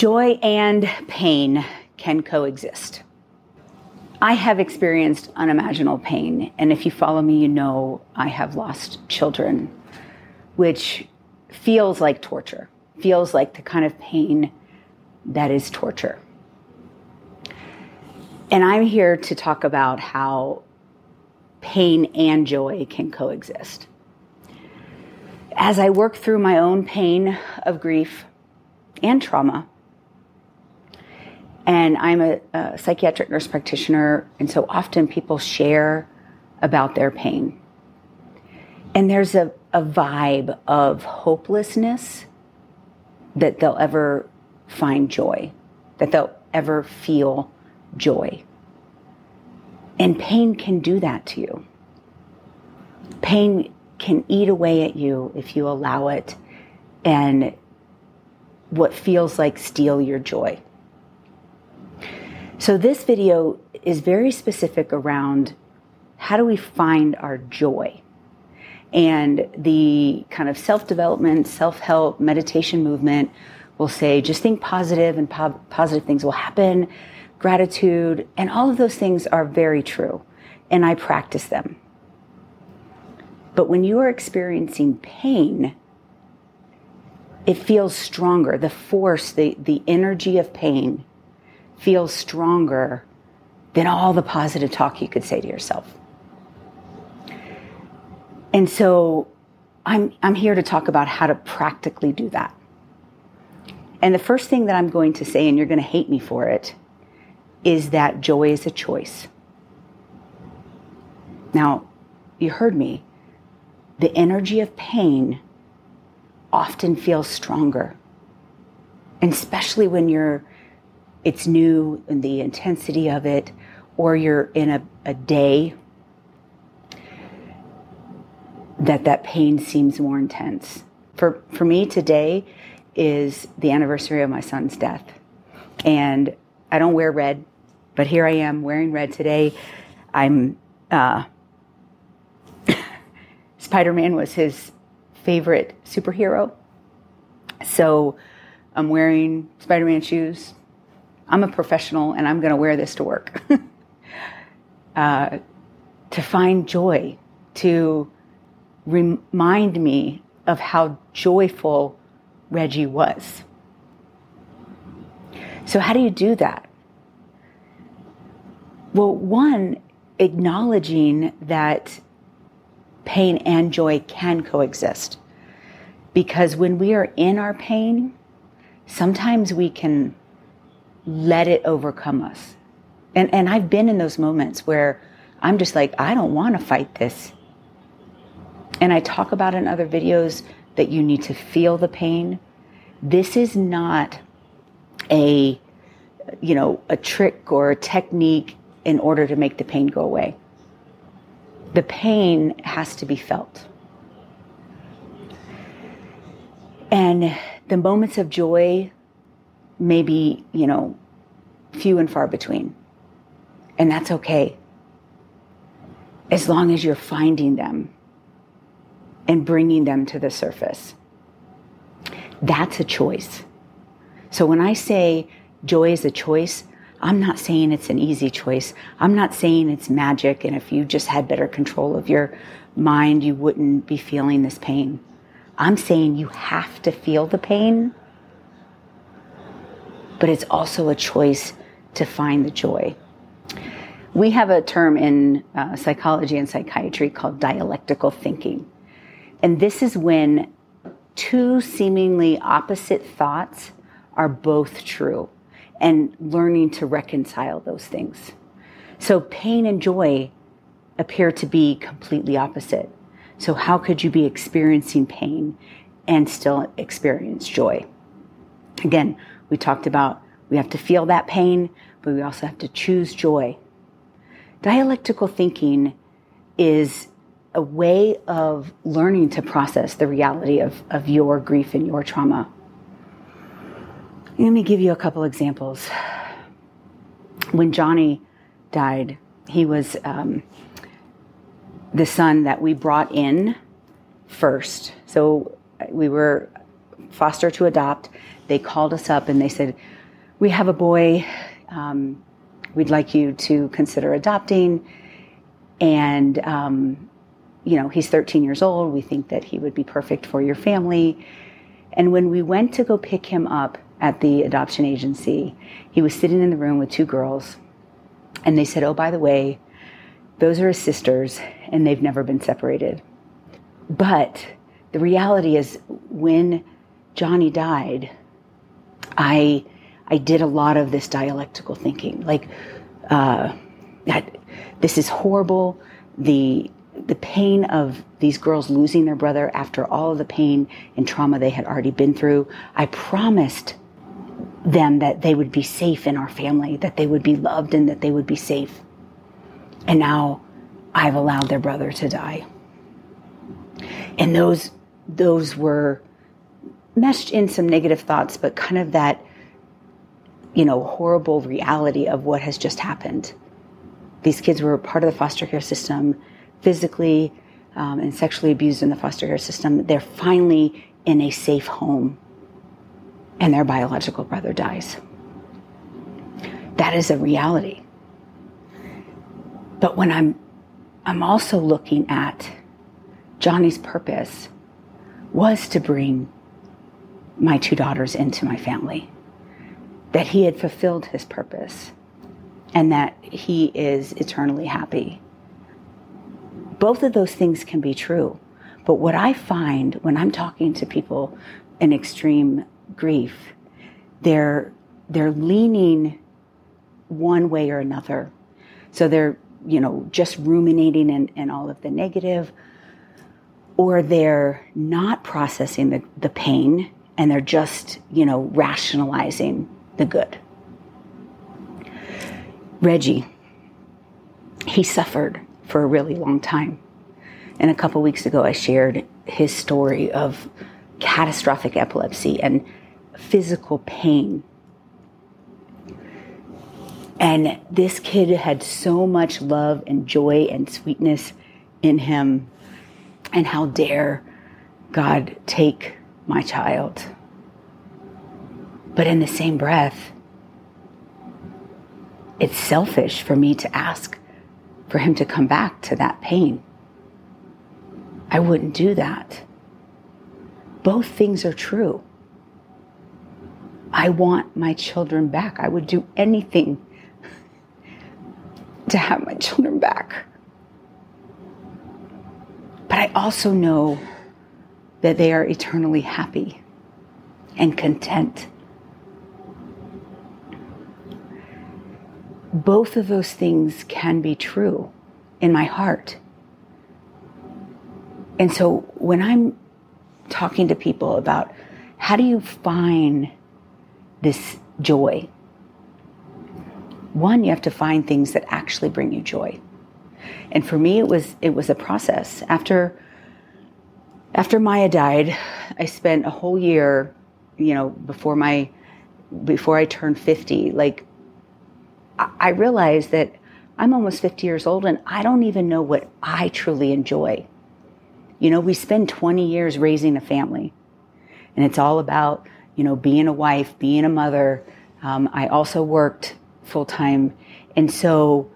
Joy and pain can coexist. I have experienced unimaginable pain, and if you follow me, you know I have lost children, which feels like torture, feels like the kind of pain that is torture. And I'm here to talk about how pain and joy can coexist. As I work through my own pain of grief and trauma, and I'm a, a, psychiatric nurse practitioner, and so often people share about their pain. And there's a, a vibe of hopelessness that they'll ever find joy, that they'll ever feel joy. And pain can do that to you. Pain can eat away at you if you allow it and what feels like steal your joy. So, this video is very specific around how do we find our joy? And the kind of self development, self help, meditation movement will say just think positive and po- positive things will happen, gratitude, and all of those things are very true. And I practice them. But when you are experiencing pain, it feels stronger. The force, the, the energy of pain feels stronger than all the positive talk you could say to yourself. And so I'm, I'm here to talk about how to practically do that. And the first thing that I'm going to say, and you're going to hate me for it, is that joy is a choice. Now, you heard me. The energy of pain often feels stronger. Especially when you're it's new and the intensity of it, or you're in a, a day that that pain seems more intense. For, for me, today is the anniversary of my son's death. And I don't wear red, but here I am wearing red today. I'm, uh, Spider Man was his favorite superhero. So I'm wearing Spider Man shoes, I'm a professional and I'm going to wear this to work. uh, to find joy, to remind me of how joyful Reggie was. So, how do you do that? Well, one, acknowledging that pain and joy can coexist. Because when we are in our pain, sometimes we can let it overcome us. And, and I've been in those moments where I'm just like, I don't want to fight this. And I talk about in other videos that you need to feel the pain. This is not a, you know, a trick or a technique in order to make the pain go away. The pain has to be felt. And the moments of joy maybe, you know, few and far between. And that's okay. As long as you're finding them and bringing them to the surface. That's a choice. So when I say joy is a choice, I'm not saying it's an easy choice. I'm not saying it's magic and if you just had better control of your mind, you wouldn't be feeling this pain. I'm saying you have to feel the pain but it's also a choice to find the joy. We have a term in uh, psychology and psychiatry called dialectical thinking. And this is when two seemingly opposite thoughts are both true and learning to reconcile those things. So pain and joy appear to be completely opposite. So, how could you be experiencing pain and still experience joy? Again, we talked about we have to feel that pain, but we also have to choose joy. Dialectical thinking is a way of learning to process the reality of, of your grief and your trauma. Let me give you a couple examples. When Johnny died, he was um, the son that we brought in first. So we were foster to adopt. They called us up and they said, "We have a boy. Um, we'd like you to consider adopting." And um, you know, he's 13 years old. We think that he would be perfect for your family. And when we went to go pick him up at the adoption agency, he was sitting in the room with two girls. And they said, Oh, by the way, those are his sisters, and they've never been separated. But the reality is, when Johnny died, I, I did a lot of this dialectical thinking. Like, uh, that this is horrible. The the pain of these girls losing their brother after all of the pain and trauma they had already been through, I promised them that they would be safe in our family, that they would be loved and that they would be safe. And now I've allowed their brother to die. And those those were meshed in some negative thoughts, but kind of that, you know, horrible reality of what has just happened. These kids were part of the foster care system physically um, and sexually abused in the foster care system, they're finally in a safe home and their biological brother dies. That is a reality. But when I'm I'm also looking at Johnny's purpose was to bring my two daughters into my family. That he had fulfilled his purpose and that he is eternally happy both of those things can be true. But what I find when I'm talking to people in extreme grief, they're they're leaning one way or another. So they're, you know, just ruminating in, in all of the negative, or they're not processing the, the pain and they're just, you know, rationalizing the good. Reggie, he suffered for a really long time. And a couple weeks ago, I shared his story of catastrophic epilepsy and physical pain. And this kid had so much love and joy and sweetness in him. And how dare God take my child? But in the same breath, it's selfish for me to ask for him to come back to that pain. I wouldn't do that. Both things are true. I want my children back. I would do anything to have my children back. But I also know that they are eternally happy and content both of those things can be true in my heart. And so when I'm talking to people about how do you find this joy? One, you have to find things that actually bring you joy. And for me it was it was a process. After after Maya died, I spent a whole year, you know, before my before I turned 50, like I realized that I'm almost 50 years old and I don't even know what I truly enjoy. You know, we spend 20 years raising a family, and it's all about, you know, being a wife, being a mother. Um, I also worked full time. And so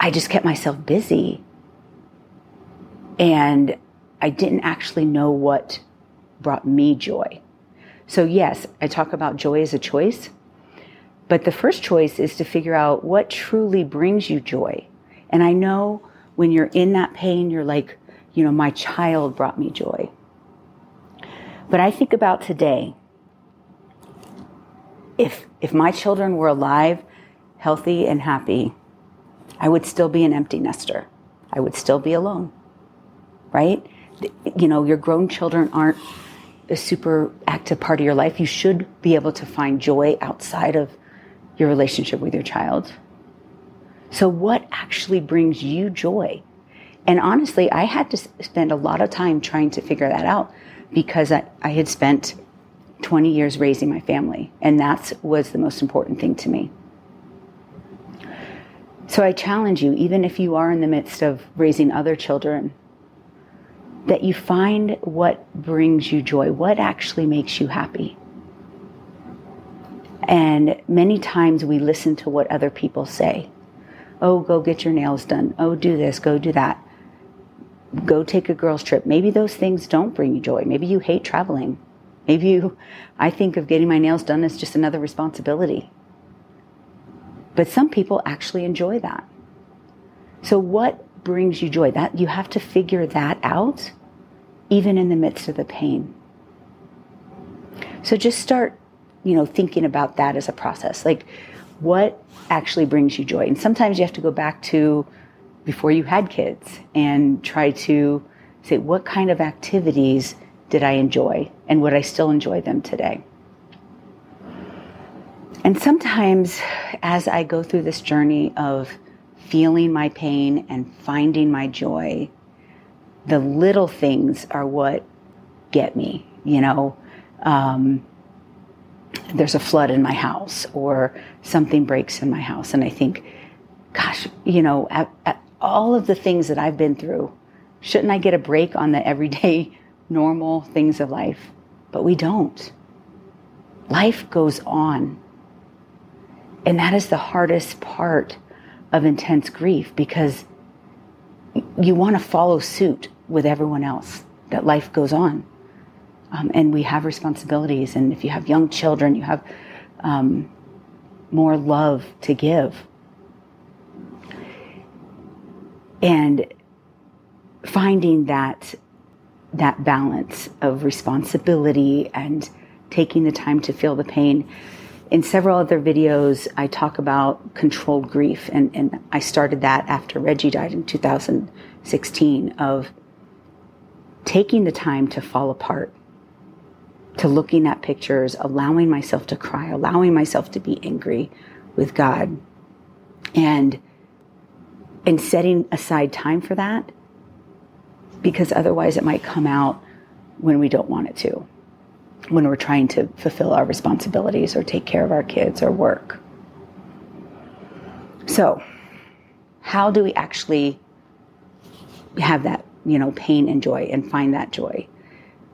I just kept myself busy. And I didn't actually know what brought me joy. So, yes, I talk about joy as a choice. But the first choice is to figure out what truly brings you joy. And I know when you're in that pain, you're like, you know, my child brought me joy. But I think about today. If if my children were alive, healthy and happy, I would still be an empty nester. I would still be alone. Right? You know, your grown children aren't a super active part of your life. You should be able to find joy outside of your relationship with your child. So, what actually brings you joy? And honestly, I had to spend a lot of time trying to figure that out because I, I had spent 20 years raising my family, and that was the most important thing to me. So I challenge you, even if you are in the midst of raising other children, that you find what brings you joy, what actually makes you happy. And many times we listen to what other people say. Oh, go get your nails done. Oh, do this, go do that. Go take a girls' trip. Maybe those things don't bring you joy. Maybe you hate traveling. Maybe you, I think of getting my nails done as just another responsibility. But some people actually enjoy that. So, what brings you joy? That you have to figure that out, even in the midst of the pain. So, just start you know, thinking about that as a process. Like, what actually brings you joy? And sometimes you have to go back to before you had kids and try to say, what kind of activities did I enjoy? And would I still enjoy them today? And sometimes, as I go through this journey of feeling my pain and finding my joy, the little things are what get me, you know. Um, there's a flood in my house or something breaks in my house. And I think, gosh, you know, at, at all of the things that I've been through, shouldn't I get a break on the everyday normal things of life? But we don't. Life goes on. And that is the hardest part of intense grief because you want to follow suit with everyone else, that life goes on. Um, and we have responsibilities. And if you have young children, you have um, more love to give. And finding that that balance of responsibility and taking the time to feel the pain. In several other videos, I talk about controlled grief, and, and I started that after Reggie died in 2016 of taking the time to fall apart to looking at pictures, allowing myself to cry, allowing myself to be angry with God, and and setting aside time for that because otherwise it might come out when we don't want it to when we're trying to fulfill our responsibilities or take care of our kids or work so how do we actually have that you know pain and joy and find that joy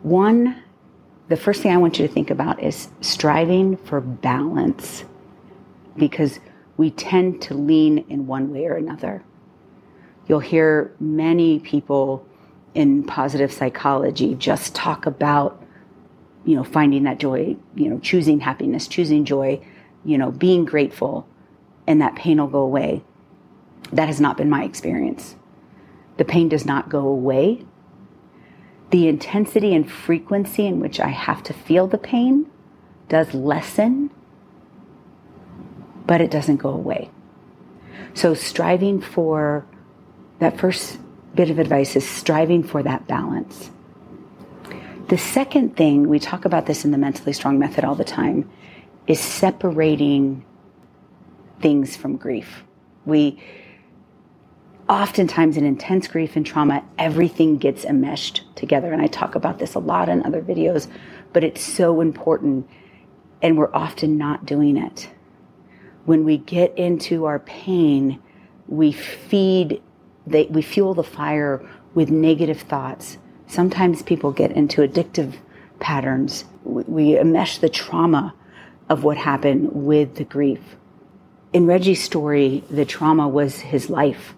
one the first thing I want you to think about is striving for balance because we tend to lean in one way or another. You'll hear many people in positive psychology just talk about you know finding that joy, you know, choosing happiness, choosing joy, you know, being grateful and that pain will go away. That has not been my experience. The pain does not go away the intensity and frequency in which I have to feel the pain does lessen, but it doesn't go away. So, striving for that first bit of advice is striving for that balance. The second thing, we talk about this in the Mentally Strong Method all the time, is separating things from grief. We oftentimes in intense grief and trauma, everything gets enmeshed together. And I talk about this a lot in other videos, but it's so important. And we're often not doing it. When we get into our pain, we feed, they, we fuel the fire with negative thoughts. Sometimes people get into addictive patterns. We, enmesh the trauma of what happened with the grief. In Reggie's story, the trauma was his life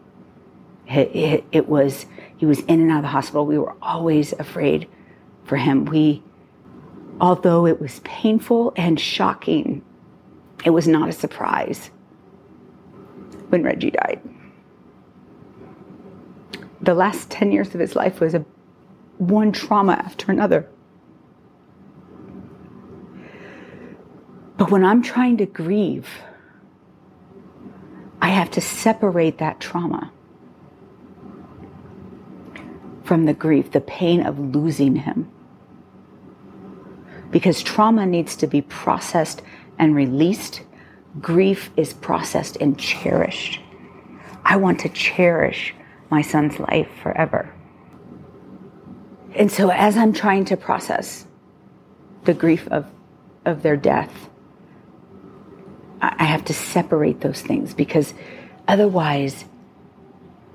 it, it, was, he was in and out of the hospital. We were always afraid for him. We, although it was painful and shocking, it was not a surprise when Reggie died. The last 10 years of his life was a, one trauma after another. But when I'm trying to grieve, I have to separate that trauma from the grief, the pain of losing him. Because trauma needs to be processed and released, grief is processed and cherished. I want to cherish my son's life forever. And so, as I'm trying to process the grief of, of their death, I have to separate those things because otherwise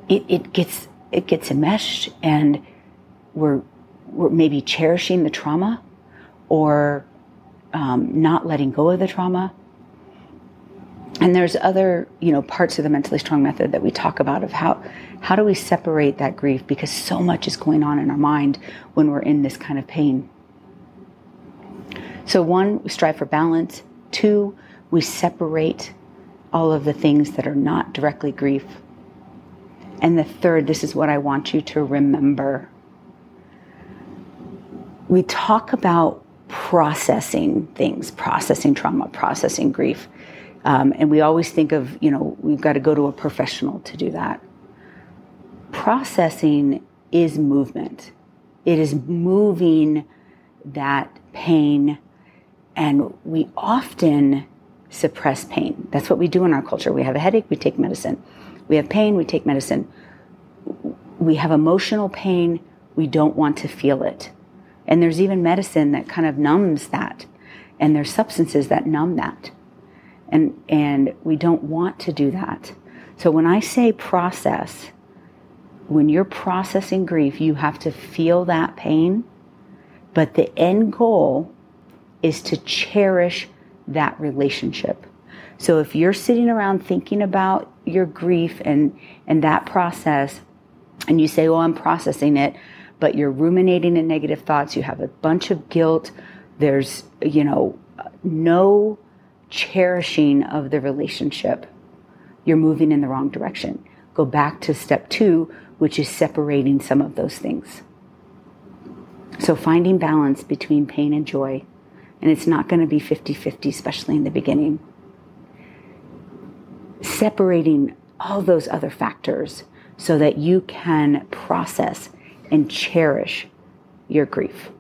it, it gets it gets enmeshed and we're, we're maybe cherishing the trauma or um, not letting go of the trauma. And there's other, you know, parts of the mentally strong method that we talk about of how how do we separate that grief because so much is going on in our mind when we're in this kind of pain. So one, we strive for balance. Two, we separate all of the things that are not directly grief. And the third, this is what I want you to remember. We talk about processing things, processing trauma, processing grief. Um, and we always think of, you know, we've got to go to a professional to do that. Processing is movement, it is moving that pain, and we often suppress pain. That's what we do in our culture. We have a headache, we take medicine. We have pain, we take medicine. We have emotional pain, we don't want to feel it. And there's even medicine that kind of numbs that. And there's substances that numb that. And, and we don't want to do that. So when I say process, when you're processing grief, you have to feel that pain. But the end goal is to cherish that relationship. So if you're sitting around thinking about your grief and, and that process, and you say, Well, I'm processing it, but you're ruminating in negative thoughts, you have a bunch of guilt, there's, you know, no cherishing of the relationship, you're moving in the wrong direction. Go back to step two, which is separating some of those things. So finding balance between pain and joy. And it's not going to be 50 50, especially in the beginning. Separating all those other factors so that you can process and cherish your grief.